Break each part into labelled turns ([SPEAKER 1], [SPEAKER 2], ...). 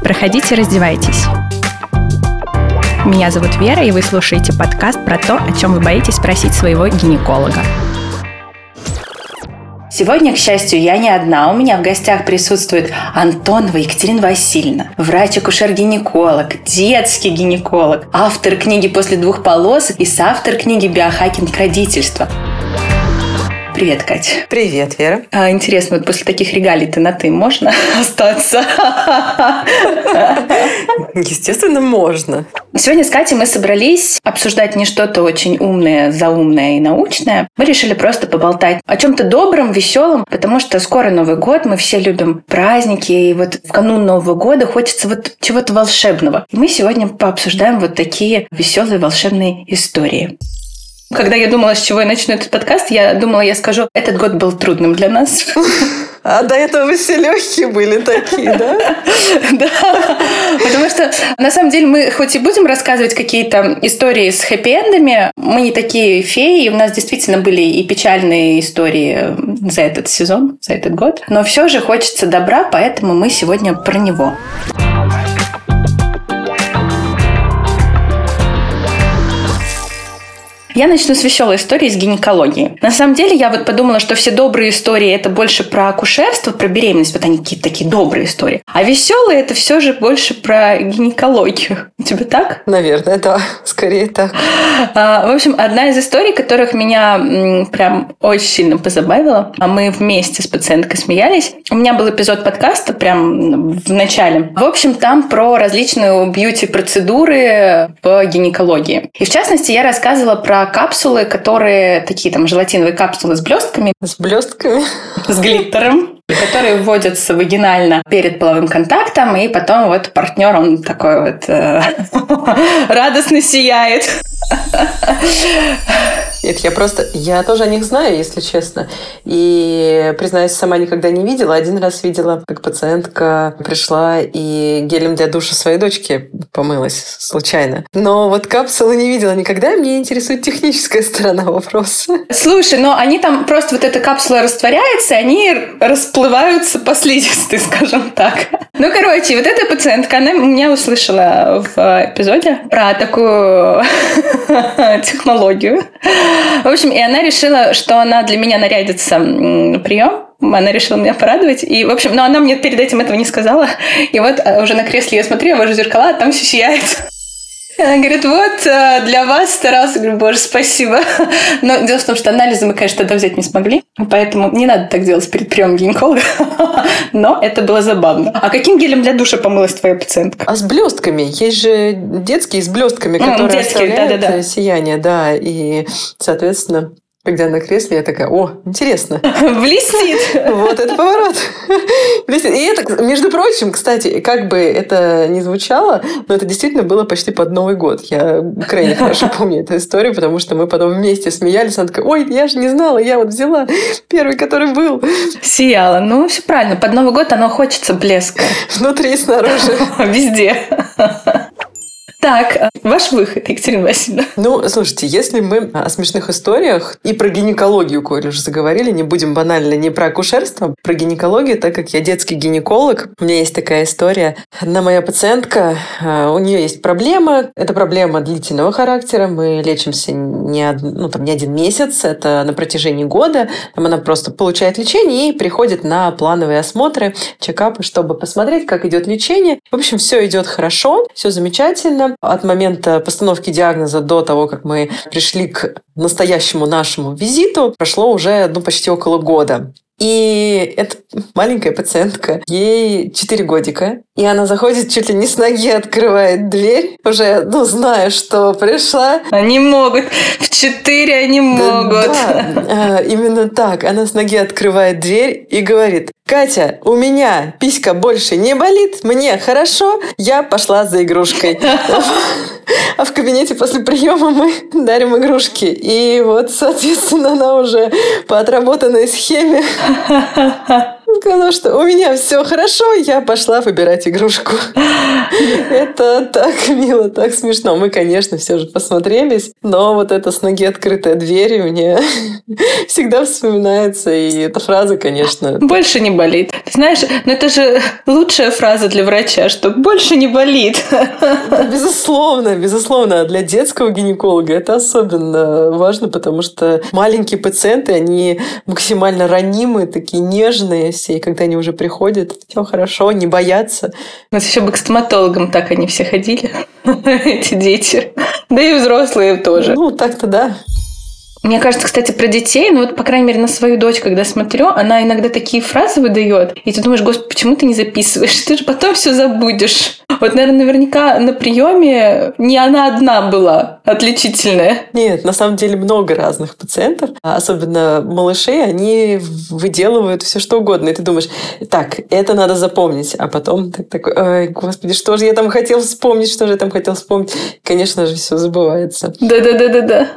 [SPEAKER 1] Проходите, раздевайтесь. Меня зовут Вера, и вы слушаете подкаст про то, о чем вы боитесь спросить своего гинеколога. Сегодня, к счастью, я не одна. У меня в гостях присутствует Антонова Екатерина Васильевна, врач-акушер-гинеколог, детский гинеколог, автор книги «После двух полосок» и соавтор книги «Биохакинг родительства». Привет, Катя.
[SPEAKER 2] Привет, Вера.
[SPEAKER 1] А, интересно, вот после таких регалий-то на «ты» можно остаться?
[SPEAKER 2] Естественно, можно.
[SPEAKER 1] Сегодня с Катей мы собрались обсуждать не что-то очень умное, заумное и научное. Мы решили просто поболтать о чем-то добром, веселом, потому что скоро Новый год, мы все любим праздники, и вот в канун Нового года хочется вот чего-то волшебного. И мы сегодня пообсуждаем вот такие веселые волшебные истории. Когда я думала, с чего я начну этот подкаст, я думала, я скажу, этот год был трудным для нас.
[SPEAKER 2] А до этого вы все легкие были такие, да?
[SPEAKER 1] Да. Потому что, на самом деле, мы хоть и будем рассказывать какие-то истории с хэппи-эндами, мы не такие феи, у нас действительно были и печальные истории за этот сезон, за этот год. Но все же хочется добра, поэтому мы сегодня про него. Я начну с веселой истории из гинекологии. На самом деле, я вот подумала, что все добрые истории это больше про акушерство, про беременность. Вот они какие-то такие добрые истории. А веселые это все же больше про гинекологию. У тебя так?
[SPEAKER 2] Наверное, да. Скорее так.
[SPEAKER 1] А, в общем, одна из историй, которых меня прям очень сильно позабавила, а мы вместе с пациенткой смеялись. У меня был эпизод подкаста прям в начале. В общем, там про различные бьюти-процедуры в гинекологии. И в частности, я рассказывала про капсулы, которые такие там желатиновые капсулы с блестками.
[SPEAKER 2] С блестками.
[SPEAKER 1] С глиттером которые вводятся вагинально перед половым контактом, и потом вот партнер, он такой вот э, радостно сияет.
[SPEAKER 2] Нет, я просто, я тоже о них знаю, если честно. И, признаюсь, сама никогда не видела. Один раз видела, как пациентка пришла и гелем для душа своей дочки помылась случайно. Но вот капсулы не видела никогда. Мне интересует техническая сторона вопроса.
[SPEAKER 1] Слушай, но они там просто вот эта капсула растворяется, они расплываются по слизистой, скажем так. Ну, короче, вот эта пациентка, она меня услышала в эпизоде про такую технологию. В общем, и она решила, что она для меня нарядится на прием. Она решила меня порадовать. И, в общем, но она мне перед этим этого не сказала. И вот а, уже на кресле я смотрю, я вожу зеркала, а там все сияет. Она говорит, вот, э, для вас старался. Говорю, боже, спасибо. Но дело в том, что анализы мы, конечно, тогда взять не смогли. Поэтому не надо так делать перед приемом гинеколога. Но это было забавно. А каким гелем для душа помылась твоя пациентка?
[SPEAKER 2] А с блестками. Есть же детские с блестками, которые ну, детские, оставляют да, да, да. сияние. Да, и, соответственно, когда на кресле, я такая, о, интересно.
[SPEAKER 1] Блестит.
[SPEAKER 2] Вот это поворот. Блестит. И это, между прочим, кстати, как бы это ни звучало, но это действительно было почти под Новый год. Я крайне хорошо помню эту историю, потому что мы потом вместе смеялись. Она такая, ой, я же не знала, я вот взяла первый, который был.
[SPEAKER 1] Сияла. Ну, все правильно. Под Новый год оно хочется блеска.
[SPEAKER 2] Внутри и снаружи.
[SPEAKER 1] Везде. Так, э, ваш выход, Екатерина Васильевна.
[SPEAKER 2] Ну, слушайте, если мы о смешных историях и про гинекологию, коль уже заговорили, не будем банально не про акушерство, про гинекологию, так как я детский гинеколог, у меня есть такая история. Одна моя пациентка, э, у нее есть проблема, это проблема длительного характера, мы лечимся не, ну, там, не один месяц, это на протяжении года, там она просто получает лечение и приходит на плановые осмотры, чекапы, чтобы посмотреть, как идет лечение. В общем, все идет хорошо, все замечательно. От момента постановки диагноза до того, как мы пришли к настоящему нашему визиту, прошло уже ну, почти около года. И эта маленькая пациентка, ей 4 годика, и она заходит чуть ли не с ноги, открывает дверь, уже, ну, зная, что пришла.
[SPEAKER 1] Они могут, в 4 они могут.
[SPEAKER 2] Да, да, именно так. Она с ноги открывает дверь и говорит, Катя, у меня писька больше не болит, мне хорошо, я пошла за игрушкой. А в кабинете после приема мы дарим игрушки. И вот, соответственно, она уже по отработанной схеме Сказала, что у меня все хорошо, я пошла выбирать игрушку. Это так мило, так смешно. Мы, конечно, все же посмотрелись, но вот эта с ноги открытая дверь мне всегда вспоминается. И эта фраза, конечно...
[SPEAKER 1] Больше не болит. Ты знаешь, но это же лучшая фраза для врача, что больше не болит.
[SPEAKER 2] Безусловно, безусловно. А для детского гинеколога это особенно важно, потому что маленькие пациенты, они максимально ранимые, такие нежные все, и когда они уже приходят, все хорошо, не боятся.
[SPEAKER 1] У нас еще бы к стоматологам так они все ходили, эти дети. Да и взрослые тоже.
[SPEAKER 2] Ну, так-то да.
[SPEAKER 1] Мне кажется, кстати, про детей, ну вот, по крайней мере, на свою дочь, когда смотрю, она иногда такие фразы выдает, и ты думаешь, господи, почему ты не записываешь? Ты же потом все забудешь. Вот, наверное, наверняка на приеме не она одна была отличительная.
[SPEAKER 2] Нет, на самом деле много разных пациентов, особенно малышей, они выделывают все что угодно. И ты думаешь, так, это надо запомнить. А потом ты такой, ой, господи, что же я там хотел вспомнить, что же я там хотел вспомнить. Конечно же, все забывается.
[SPEAKER 1] Да-да-да-да-да.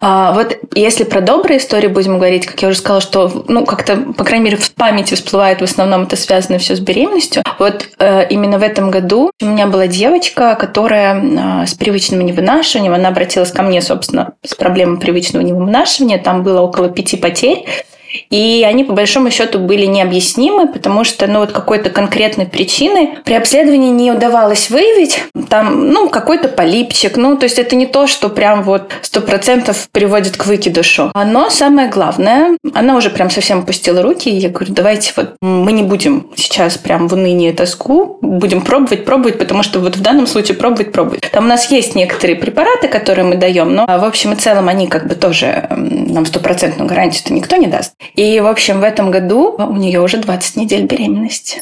[SPEAKER 1] А, вот если про добрые истории будем говорить, как я уже сказала, что, ну, как-то, по крайней мере, в памяти всплывает в основном это связано все с беременностью. Вот э, именно в этом году у меня была девочка, которая э, с привычным невынашиванием, она обратилась ко мне, собственно, с проблемой привычного невынашивания, там было около пяти потерь, и они, по большому счету, были необъяснимы, потому что, ну, вот какой-то конкретной причины при обследовании не удавалось выявить. Там, ну, какой-то полипчик. Ну, то есть это не то, что прям вот сто процентов приводит к выкидышу. Но самое главное, она уже прям совсем опустила руки, и я говорю, давайте вот мы не будем сейчас прям в уныние и тоску, будем пробовать, пробовать, потому что вот в данном случае пробовать, пробовать. Там у нас есть некоторые препараты, которые мы даем, но в общем и целом они как бы тоже нам стопроцентную гарантию-то никто не даст. И, в общем, в этом году у нее уже 20 недель беременности.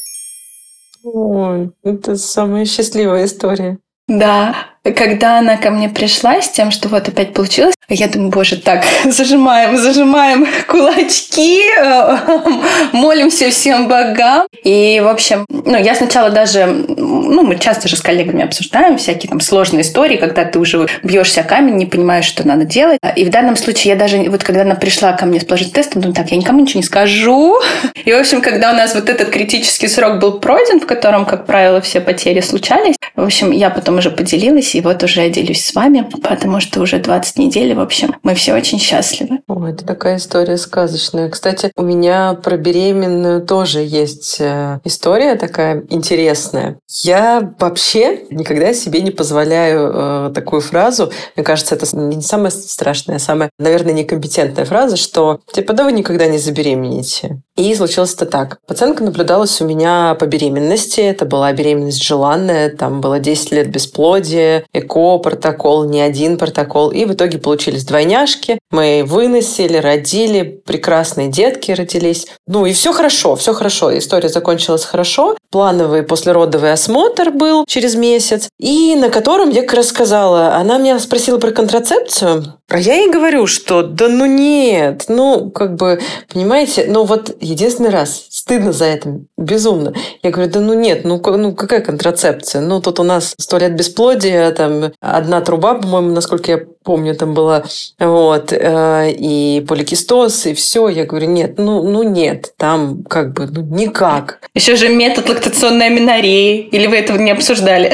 [SPEAKER 2] Ой, это самая счастливая история.
[SPEAKER 1] Да, когда она ко мне пришла с тем, что вот опять получилось, я думаю, боже, так, зажимаем, зажимаем кулачки, э, молимся всем богам. И, в общем, ну, я сначала даже, ну, мы часто же с коллегами обсуждаем всякие там сложные истории, когда ты уже бьешься камень, не понимаешь, что надо делать. И в данном случае я даже, вот когда она пришла ко мне с положительным тестом, думаю, так, я никому ничего не скажу. И, в общем, когда у нас вот этот критический срок был пройден, в котором, как правило, все потери случались, в общем, я потом уже поделилась, и вот уже я делюсь с вами, потому что уже 20 недель, в общем, мы все очень счастливы.
[SPEAKER 2] О, это такая история сказочная. Кстати, у меня про беременную тоже есть э, история такая интересная. Я вообще никогда себе не позволяю э, такую фразу. Мне кажется, это не самая страшная, а самая, наверное, некомпетентная фраза, что типа, да вы никогда не забеременеете. И случилось это так. Пациентка наблюдалась у меня по беременности. Это была беременность желанная. Там было 10 лет бесплодия, ЭКО, протокол, не один протокол. И в итоге получились двойняшки. Мы выносили, родили, прекрасные детки родились. Ну и все хорошо, все хорошо. История закончилась хорошо. Плановый послеродовый осмотр был через месяц. И на котором я как раз сказала, она меня спросила про контрацепцию. А я ей говорю, что да ну нет, ну как бы, понимаете, ну вот единственный раз, стыдно за это, безумно. Я говорю, да ну нет, ну, ну какая контрацепция? Ну тут у нас сто лет бесплодия, там одна труба, по-моему, насколько я помню, там была, вот, э, и поликистоз, и все. Я говорю, нет, ну, ну нет, там как бы, ну никак.
[SPEAKER 1] Еще же метод лактационной аминореи, или вы этого не обсуждали?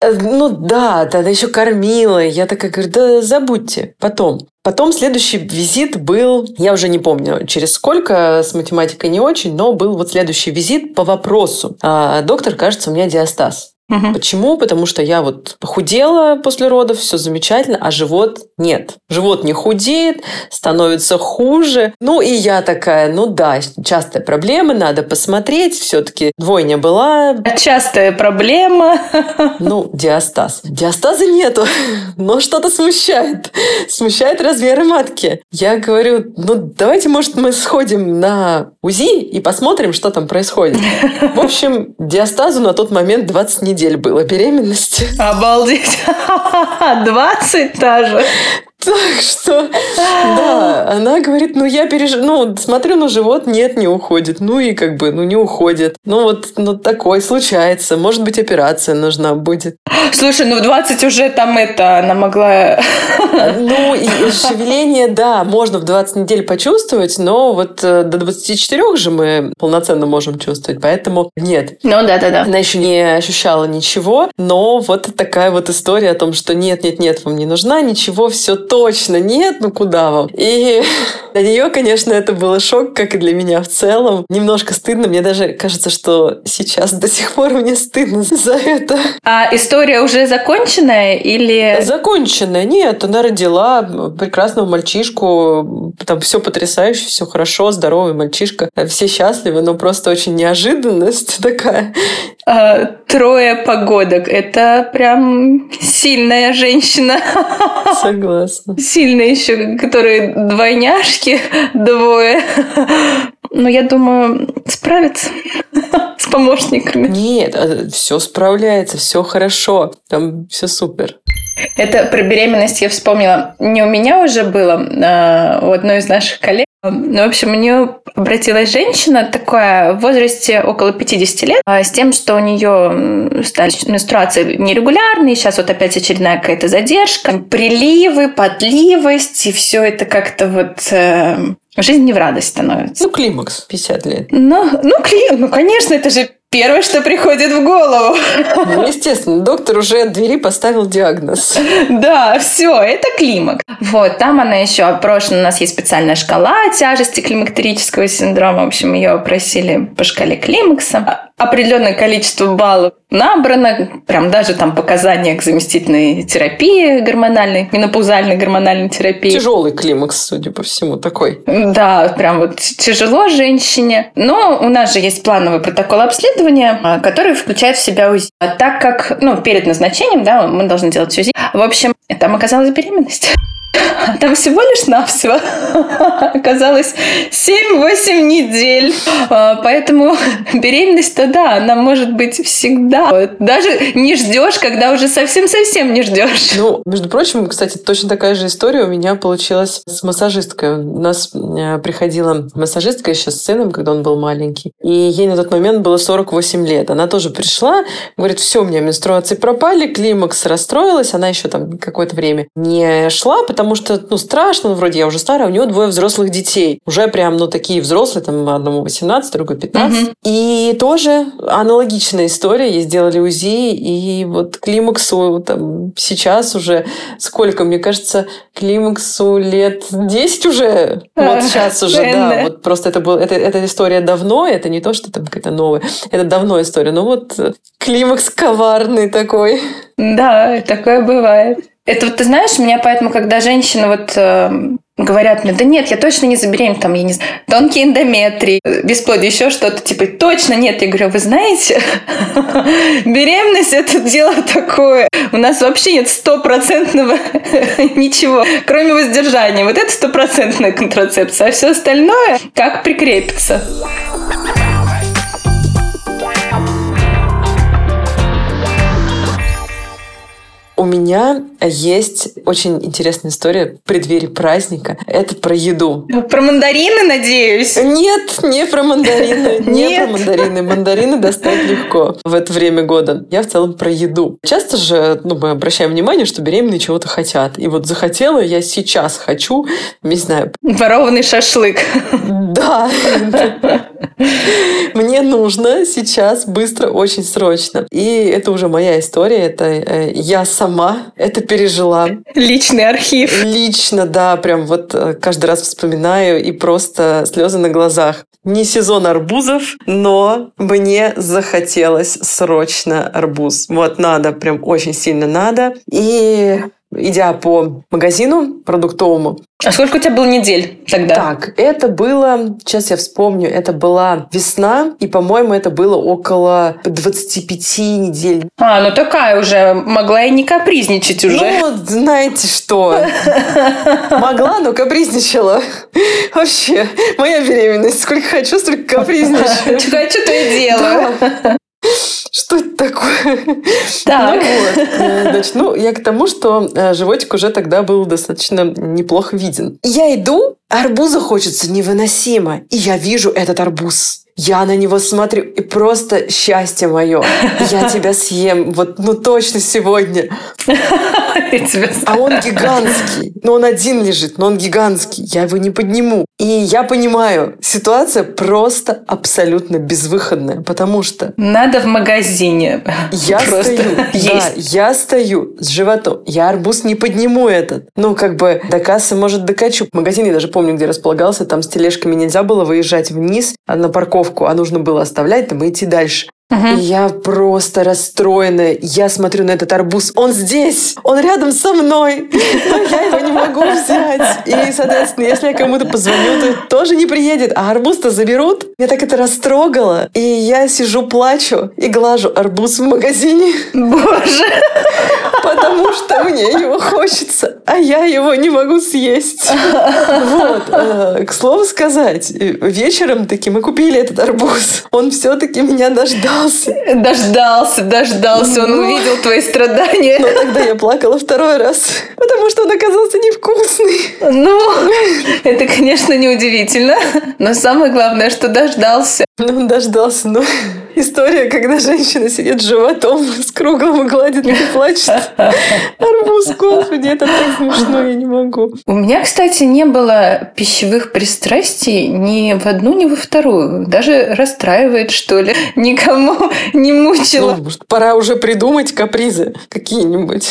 [SPEAKER 2] Э, ну да, тогда еще кормила. Я такая говорю, да забудьте, потом. Потом следующий визит был, я уже не помню, через сколько, с математикой не очень, но был вот следующий визит по вопросу. А, доктор, кажется, у меня диастаз. Угу. Почему? Потому что я вот похудела после родов, все замечательно, а живот нет. Живот не худеет, становится хуже. Ну и я такая, ну да, частая проблема, надо посмотреть. Все-таки двойня была.
[SPEAKER 1] Частая проблема.
[SPEAKER 2] Ну, диастаз. Диастаза нету, но что-то смущает. Смущает размеры матки. Я говорю, ну давайте, может, мы сходим на УЗИ и посмотрим, что там происходит. В общем, диастазу на тот момент 20 недель было беременности.
[SPEAKER 1] Обалдеть. 20 даже.
[SPEAKER 2] Так что, да, она говорит, ну я переж... ну смотрю на живот, нет, не уходит. Ну и как бы, ну не уходит. Ну вот, ну такой случается. Может быть, операция нужна будет.
[SPEAKER 1] Слушай, ну в 20 уже там это, она могла...
[SPEAKER 2] Ну, и шевеление, да, можно в 20 недель почувствовать, но вот э, до 24 же мы полноценно можем чувствовать, поэтому нет.
[SPEAKER 1] Ну да-да-да.
[SPEAKER 2] Она еще не ощущала ничего, но вот такая вот история о том, что нет-нет-нет, вам не нужна ничего, все точно нет, ну куда вам? И для нее, конечно, это было шок, как и для меня в целом. Немножко стыдно, мне даже кажется, что сейчас до сих пор мне стыдно за это.
[SPEAKER 1] А история уже законченная или...
[SPEAKER 2] Законченная, нет, она родила прекрасного мальчишку, там все потрясающе, все хорошо, здоровый мальчишка, все счастливы, но просто очень неожиданность такая.
[SPEAKER 1] А, трое погодок. Это прям сильная женщина.
[SPEAKER 2] Согласна.
[SPEAKER 1] Сильная еще, которые двойняшки, двое. Но я думаю, справится с помощниками.
[SPEAKER 2] Нет, а, все справляется, все хорошо. Там все супер.
[SPEAKER 1] Это про беременность я вспомнила. Не у меня уже было, а у одной из наших коллег. Ну, в общем, у нее обратилась женщина такая в возрасте около 50 лет а, с тем, что у нее стали менструации нерегулярные, сейчас вот опять очередная какая-то задержка, приливы, подливость, и все это как-то вот э, жизнь не в радость становится.
[SPEAKER 2] Ну, климакс, 50 лет.
[SPEAKER 1] Ну, ну, климакс, ну, конечно, это же Первое, что приходит в голову.
[SPEAKER 2] Ну, естественно, доктор уже от двери поставил диагноз.
[SPEAKER 1] Да, все, это климак. Вот, там она еще опрошена, у нас есть специальная шкала тяжести климактерического синдрома. В общем, ее опросили по шкале климакса. Определенное количество баллов набрано, прям даже там показания к заместительной терапии гормональной, менопаузальной гормональной терапии.
[SPEAKER 2] Тяжелый климакс, судя по всему, такой.
[SPEAKER 1] Да, прям вот тяжело женщине. Но у нас же есть плановый протокол обследования, а, который включает в себя УЗИ. А так как, ну, перед назначением, да, мы должны делать УЗИ. В общем, там оказалась беременность. Там всего лишь навсего оказалось 7-8 недель. А, поэтому беременность-то да, она может быть всегда. Даже не ждешь, когда уже совсем-совсем не ждешь.
[SPEAKER 2] Ну, между прочим, кстати, точно такая же история у меня получилась с массажисткой. У нас э, приходила массажистка еще с сыном, когда он был маленький. И ей на тот момент было 48 лет. Она тоже пришла, говорит, все, у меня менструации пропали, климакс расстроилась. Она еще там какое-то время не шла, потому что, ну, страшно, ну, вроде я уже старая, у него двое взрослых детей. Уже прям, ну, такие взрослые, там, одному 18, другой 15. Угу. И тоже аналогичная история. Ей сделали УЗИ, и вот климаксу там сейчас уже сколько, мне кажется, климаксу лет 10 уже. Вот сейчас уже, да. Вот просто это был, это, эта история давно, это не то, что там какая-то новая. Это давно история. Но вот климакс коварный такой.
[SPEAKER 1] Да, такое бывает. Это вот ты знаешь, меня поэтому, когда женщины вот э, говорят мне, да нет, я точно не забеременна, там, я не знаю, тонкий эндометрий, бесплодие, еще что-то, типа, точно нет. Я говорю, вы знаете, беременность – это дело такое. У нас вообще нет стопроцентного ничего, кроме воздержания. Вот это стопроцентная контрацепция, а все остальное как прикрепится.
[SPEAKER 2] У меня есть очень интересная история в преддверии праздника. Это про еду.
[SPEAKER 1] Про мандарины, надеюсь?
[SPEAKER 2] Нет, не про мандарины. Не про мандарины. Мандарины достать легко в это время года. Я в целом про еду. Часто же ну, мы обращаем внимание, что беременные чего-то хотят. И вот захотела я сейчас хочу, не знаю...
[SPEAKER 1] Ворованный шашлык.
[SPEAKER 2] Да. Мне нужно сейчас быстро, очень срочно. И это уже моя история. Это э, я сама это пережила.
[SPEAKER 1] Личный архив.
[SPEAKER 2] Лично, да, прям вот э, каждый раз вспоминаю и просто слезы на глазах. Не сезон арбузов, но мне захотелось срочно арбуз. Вот надо, прям очень сильно надо. И идя по магазину продуктовому.
[SPEAKER 1] А сколько у тебя было недель тогда?
[SPEAKER 2] Так, это было, сейчас я вспомню, это была весна, и, по-моему, это было около 25 недель.
[SPEAKER 1] А, ну такая уже, могла и не капризничать уже.
[SPEAKER 2] Ну, знаете что, могла, но капризничала. Вообще, моя беременность, сколько хочу, столько капризничаю.
[SPEAKER 1] Хочу, то и делаю.
[SPEAKER 2] Что это такое?
[SPEAKER 1] Так.
[SPEAKER 2] Ну, вот. Э, Значит, ну, я к тому, что э, животик уже тогда был достаточно неплохо виден. Я иду, арбуза хочется невыносимо, и я вижу этот арбуз. Я на него смотрю, и просто счастье мое. Я тебя съем, вот, ну точно сегодня. А он гигантский. Ну, он один лежит, но он гигантский. Я его не подниму. И я понимаю, ситуация просто абсолютно безвыходная, потому что
[SPEAKER 1] Надо в магазине
[SPEAKER 2] я
[SPEAKER 1] просто
[SPEAKER 2] стою, да, я стою с животом. Я арбуз не подниму этот. Ну, как бы до кассы, может, докачу. Магазин, я даже помню, где располагался, там с тележками нельзя было выезжать вниз а на парковку, а нужно было оставлять там и идти дальше. И я просто расстроенная. Я смотрю на этот арбуз. Он здесь! Он рядом со мной! Но я его не могу взять. И, соответственно, если я кому-то позвоню, то тоже не приедет. А арбуз-то заберут. Меня так это растрогало. И я сижу, плачу и глажу арбуз в магазине.
[SPEAKER 1] Боже.
[SPEAKER 2] Потому что мне его хочется, а я его не могу съесть. Вот. Э, К слову сказать, э, вечером таки мы купили этот арбуз. Он все-таки меня дождался.
[SPEAKER 1] Дождался, дождался. Он
[SPEAKER 2] Ну.
[SPEAKER 1] увидел твои страдания.
[SPEAKER 2] Но тогда я плакала второй раз, потому что он оказался невкусный.
[SPEAKER 1] Ну, это, конечно, неудивительно. Но самое главное, что дождался.
[SPEAKER 2] Ну, он дождался. Но история, когда женщина сидит с животом, с круглым и гладит и плачет. Арбуз, господи, это так смешно, я не могу.
[SPEAKER 1] У меня, кстати, не было пищевых пристрастий ни в одну, ни во вторую. Даже расстраивает, что ли. Никому не
[SPEAKER 2] Ну,
[SPEAKER 1] мучила.
[SPEAKER 2] может, пора уже придумать капризы какие-нибудь.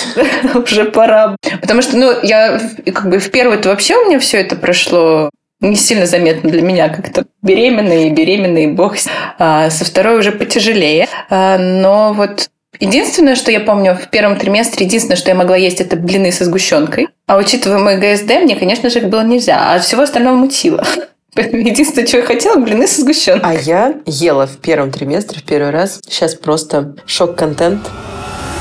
[SPEAKER 1] Уже пора. Потому что, ну, я как бы в первую-то вообще у меня все это прошло не сильно заметно для меня, как-то беременные, беременные, бог. А со второй уже потяжелее. А, но вот Единственное, что я помню в первом триместре, единственное, что я могла есть, это блины со сгущенкой. А учитывая мой ГСД, мне, конечно же, их было нельзя. А всего остального мутило. Единственное, что я хотела, блины со сгущенкой.
[SPEAKER 2] А я ела в первом триместре в первый раз. Сейчас просто шок-контент.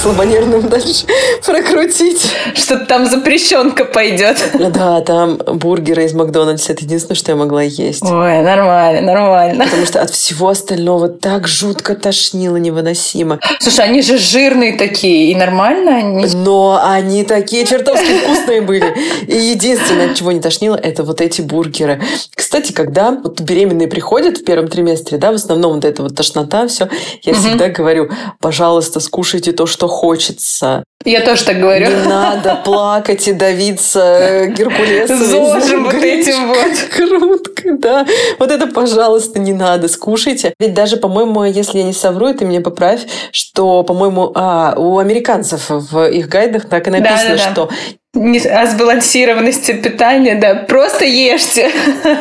[SPEAKER 2] Слабонервным дальше прокрутить.
[SPEAKER 1] Что-то там запрещенка пойдет.
[SPEAKER 2] Да, там бургеры из Макдональдса. Это единственное, что я могла есть.
[SPEAKER 1] Ой, нормально, нормально.
[SPEAKER 2] Потому что от всего остального так жутко тошнило невыносимо.
[SPEAKER 1] Слушай, они же жирные такие, и нормально они.
[SPEAKER 2] Но они такие чертовски вкусные были. И единственное, от чего не тошнило, это вот эти бургеры. Кстати, когда вот беременные приходят в первом триместре, да, в основном вот эта вот тошнота, все, я всегда говорю, пожалуйста, скушайте то, что хочется.
[SPEAKER 1] Я тоже так говорю.
[SPEAKER 2] Не надо плакать и давиться э, Геркулесом.
[SPEAKER 1] Зожим вот этим вот.
[SPEAKER 2] Круткой, да. Вот это, пожалуйста, не надо, скушайте. Ведь даже, по-моему, если я не совру, ты меня поправь, что, по-моему, а, у американцев в их гайдах так и написано,
[SPEAKER 1] Да-да-да.
[SPEAKER 2] что
[SPEAKER 1] Не, о сбалансированности питания, да. Просто ешьте.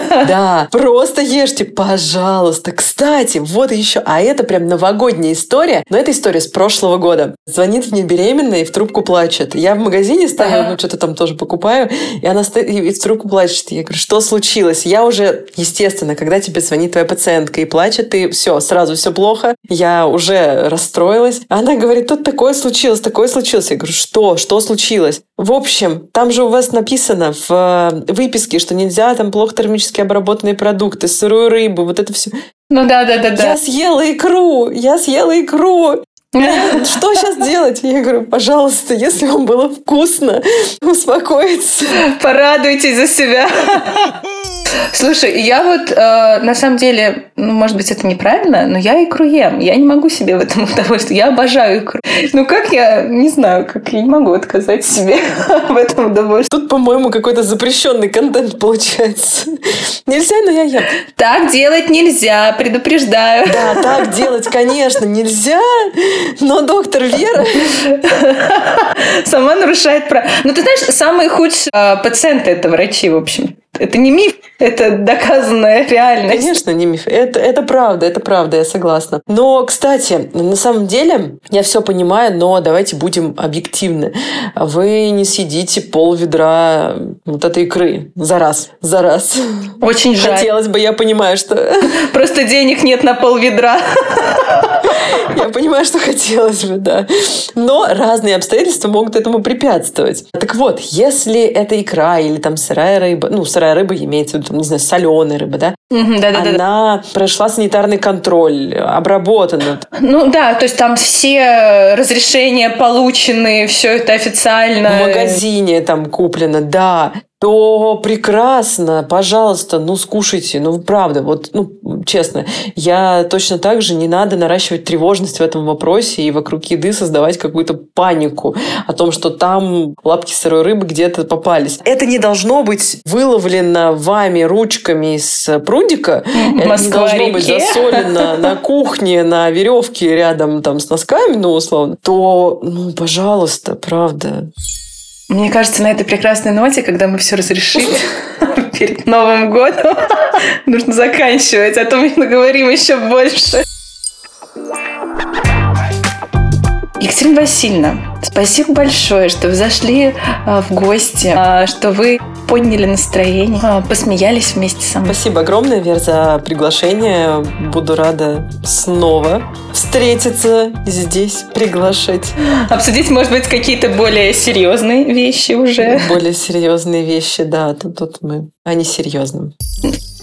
[SPEAKER 2] Да, просто ешьте, пожалуйста. Кстати, вот еще, а это прям новогодняя история, но это история с прошлого года. Звонит мне беременная и в трубку плачет. Я в магазине стою,
[SPEAKER 1] Ага.
[SPEAKER 2] ну что-то там тоже покупаю, и она стоит и в трубку плачет. Я говорю, что случилось? Я уже, естественно, когда тебе звонит твоя пациентка и плачет, ты все, сразу все плохо, я уже расстроилась. Она говорит, тут такое случилось, такое случилось. Я говорю, что? Что случилось? В общем, там же у вас написано в э, выписке, что нельзя там плохо термически обработанные продукты, сырую рыбу, вот это все.
[SPEAKER 1] Ну да, да, да, да.
[SPEAKER 2] Я съела икру, я съела икру. Что сейчас делать? Я говорю, пожалуйста, если вам было вкусно, успокоиться.
[SPEAKER 1] Порадуйтесь за себя. Слушай, я вот э, на самом деле, ну, может быть, это неправильно, но я икру ем. Я не могу себе в этом удовольствие. Я обожаю икру. Ну как я, не знаю, как я не могу отказать себе в этом удовольствии.
[SPEAKER 2] Тут, по-моему, какой-то запрещенный контент получается. Нельзя, но я ем.
[SPEAKER 1] Так делать нельзя, предупреждаю.
[SPEAKER 2] Да, так делать, конечно, нельзя. Но доктор Вера...
[SPEAKER 1] Сама нарушает право. Ну, ты знаешь, самые худшие э, пациенты это врачи, в общем. Это не миф, это доказанная реальность.
[SPEAKER 2] Конечно, не миф. Это, это правда, это правда, я согласна. Но, кстати, на самом деле, я все понимаю, но давайте будем объективны. Вы не съедите пол ведра вот этой икры за раз, за раз.
[SPEAKER 1] Очень жаль.
[SPEAKER 2] Хотелось бы, я понимаю, что
[SPEAKER 1] Просто денег нет на пол ведра.
[SPEAKER 2] я понимаю, что хотелось бы, да. Но разные обстоятельства могут этому препятствовать. Так вот, если это икра или там сырая рыба, ну, сырая рыба имеется в виду, не знаю, соленая рыба, да? Она прошла санитарный контроль, обработана.
[SPEAKER 1] Ну да, то есть там все разрешения получены, все это официально.
[SPEAKER 2] В магазине там куплено, да то прекрасно, пожалуйста, ну скушайте, ну правда, вот, ну честно, я точно так же не надо наращивать тревожность в этом вопросе и вокруг еды создавать какую-то панику о том, что там лапки сырой рыбы где-то попались. Это не должно быть выловлено вами ручками из прудика, это не должно быть засолено на кухне, на веревке рядом там с носками, ну условно, то, ну, пожалуйста, правда.
[SPEAKER 1] Мне кажется, на этой прекрасной ноте, когда мы все разрешили перед Новым годом, нужно заканчивать, а то мы наговорим еще больше. Екатерина Васильевна, спасибо большое, что вы зашли а, в гости, а, что вы подняли настроение, а, посмеялись вместе со мной.
[SPEAKER 2] Спасибо огромное, Вер, за приглашение. Буду рада снова встретиться здесь, приглашать.
[SPEAKER 1] Обсудить, может быть, какие-то более серьезные вещи уже.
[SPEAKER 2] Более серьезные вещи, да. Тут, тут мы о несерьезном.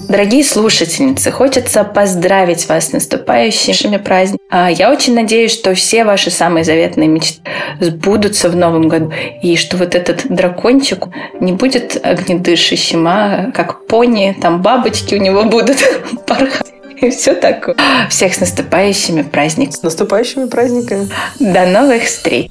[SPEAKER 1] Дорогие слушательницы, хочется поздравить вас с наступающими праздниками. Я очень надеюсь, что все ваши самые заветные мечты сбудутся в новом году, и что вот этот дракончик не будет огнедышащим, а как пони, там бабочки у него будут порхать. И все такое. Всех с наступающими праздниками.
[SPEAKER 2] С наступающими праздниками.
[SPEAKER 1] До новых встреч.